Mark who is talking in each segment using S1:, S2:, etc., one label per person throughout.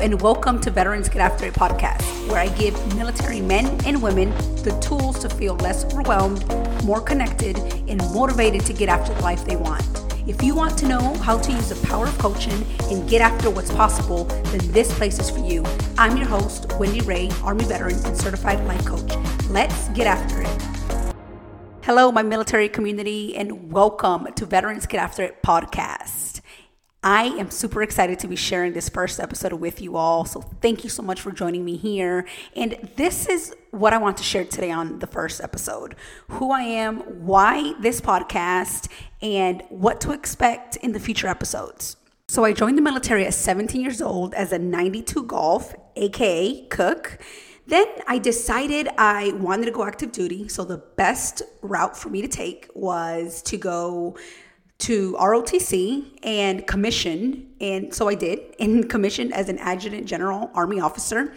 S1: And welcome to Veterans Get After It podcast, where I give military men and women the tools to feel less overwhelmed, more connected, and motivated to get after the life they want. If you want to know how to use the power of coaching and get after what's possible, then this place is for you. I'm your host, Wendy Ray, Army veteran and certified life coach. Let's get after it. Hello, my military community, and welcome to Veterans Get After It podcast. I am super excited to be sharing this first episode with you all. So, thank you so much for joining me here. And this is what I want to share today on the first episode who I am, why this podcast, and what to expect in the future episodes. So, I joined the military at 17 years old as a 92 Golf, aka cook. Then I decided I wanted to go active duty. So, the best route for me to take was to go to ROTC and commission. And so I did and commissioned as an adjutant general army officer.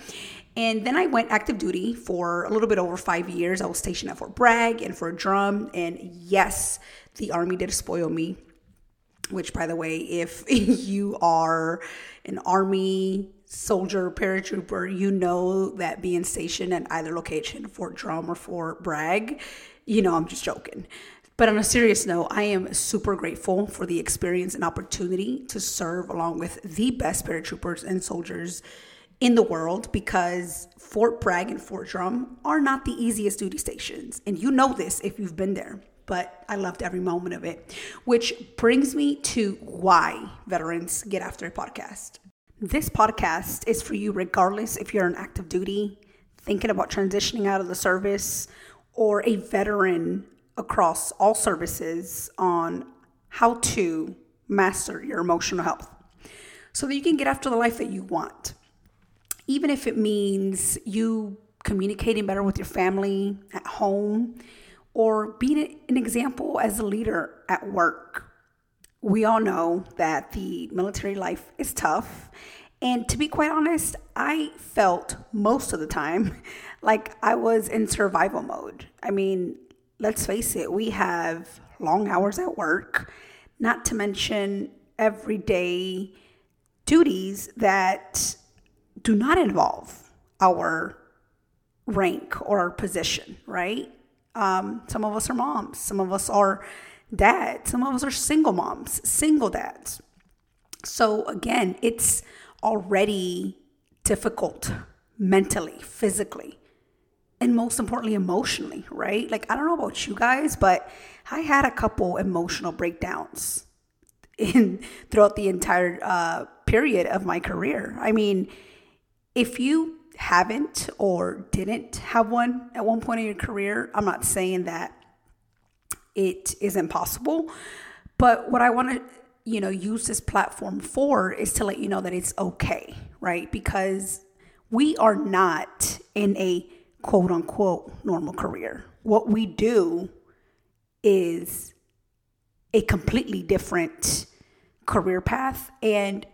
S1: And then I went active duty for a little bit over five years. I was stationed at Fort Bragg and Fort Drum. And yes, the Army did spoil me. Which, by the way, if you are an Army soldier, paratrooper, you know that being stationed at either location, Fort Drum or Fort Bragg, you know, I'm just joking. But on a serious note, I am super grateful for the experience and opportunity to serve along with the best paratroopers and soldiers in the world because Fort Bragg and Fort Drum are not the easiest duty stations. And you know this if you've been there, but I loved every moment of it. Which brings me to why Veterans Get After It podcast. This podcast is for you regardless if you're on active duty, thinking about transitioning out of the service, or a veteran across all services on how to master your emotional health so that you can get after the life that you want. Even if it means you communicating better with your family at home or being an example as a leader at work. We all know that the military life is tough. And to be quite honest, I felt most of the time like I was in survival mode. I mean, let's face it, we have long hours at work, not to mention everyday duties that do not involve our rank or our position, right? Um, some of us are moms, some of us are dads, some of us are single moms, single dads. So, again, it's already difficult mentally, physically and most importantly emotionally right? Like i don't know about you guys but i had a couple emotional breakdowns in throughout the entire uh, period of my career. I mean if you haven't or didn't have one at one point in your career i'm not saying that it isn't possible but what i want to you know use this platform for is to let you know that it's okay right? Because we are not in a quote unquote normal career. What we do is a completely different career path, and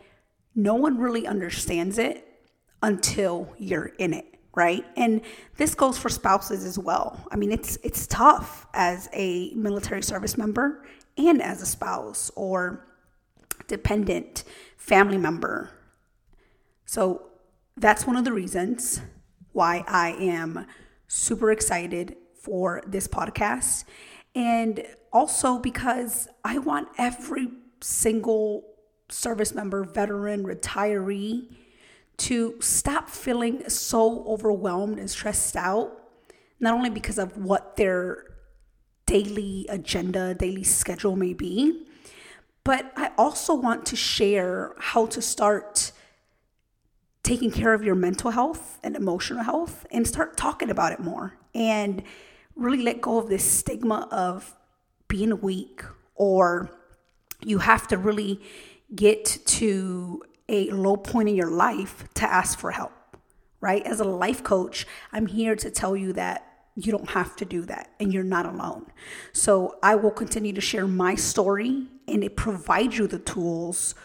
S1: no one really understands it until you're in it right? And this goes for spouses as well. I mean it's it's tough as a military service member and as a spouse or dependent family member. So that's one of the reasons why I am super excited for this podcast. And also because I want every single service member, veteran, retiree to stop feeling so overwhelmed and stressed out, not only because of what their daily agenda, daily schedule may be, but I also want to share how to start taking care of your mental health and emotional health and start talking about it more and really let go of this stigma of being weak or you have to really get to a low point in your life to ask for help, right? As a life coach, I'm here to tell you that you don't have to do that and you're not alone. So I will continue to share my story and it provides you the tools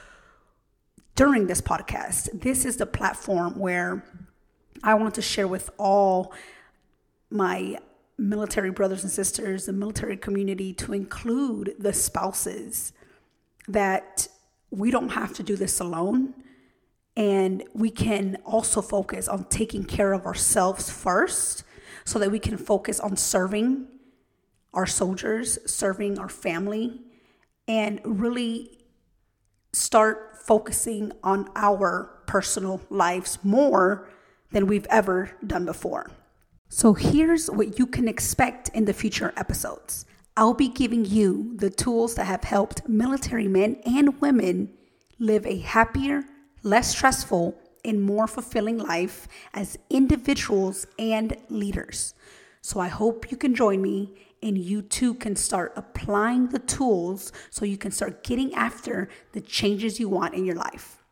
S1: during this podcast. This is the platform where I want to share with all my military brothers and sisters, the military community, to include the spouses that we don't have to do this alone. And we can also focus on taking care of ourselves first so that we can focus on serving our soldiers, serving our family, and really start focusing on our personal lives more than we've ever done before. So, here's what you can expect in the future episodes I'll be giving you the tools that have helped military men and women live a happier, less stressful, and more fulfilling life as individuals and leaders. So, I hope you can join me and you too can start applying the tools so you can start getting after the changes you want in your life.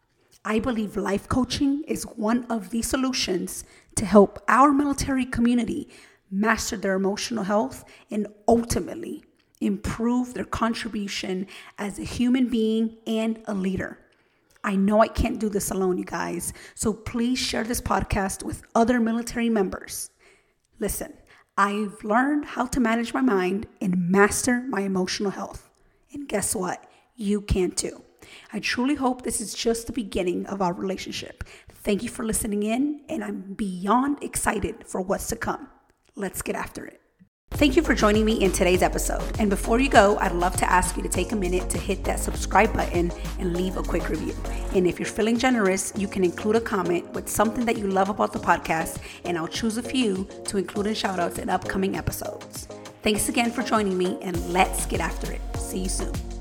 S1: I believe life coaching is one of the solutions to help our military community master their emotional health and ultimately improve their contribution as a human being and a leader. I know I can't do this alone, you guys, so please share this podcast with other military members. Listen, I've learned how to manage my mind and master my emotional health. And guess what? You can too. I truly hope this is just the beginning of our relationship. Thank you for listening in, and I'm beyond excited for what's to come. Let's get after it. Thank you for joining me in today's episode. And before you go, I'd love to ask you to take a minute to hit that subscribe button and leave a quick review. And if you're feeling generous, you can include a comment with something that you love about the podcast, and I'll choose a few to include in shoutouts in upcoming episodes. Thanks again for joining me, and let's get after it. See you soon.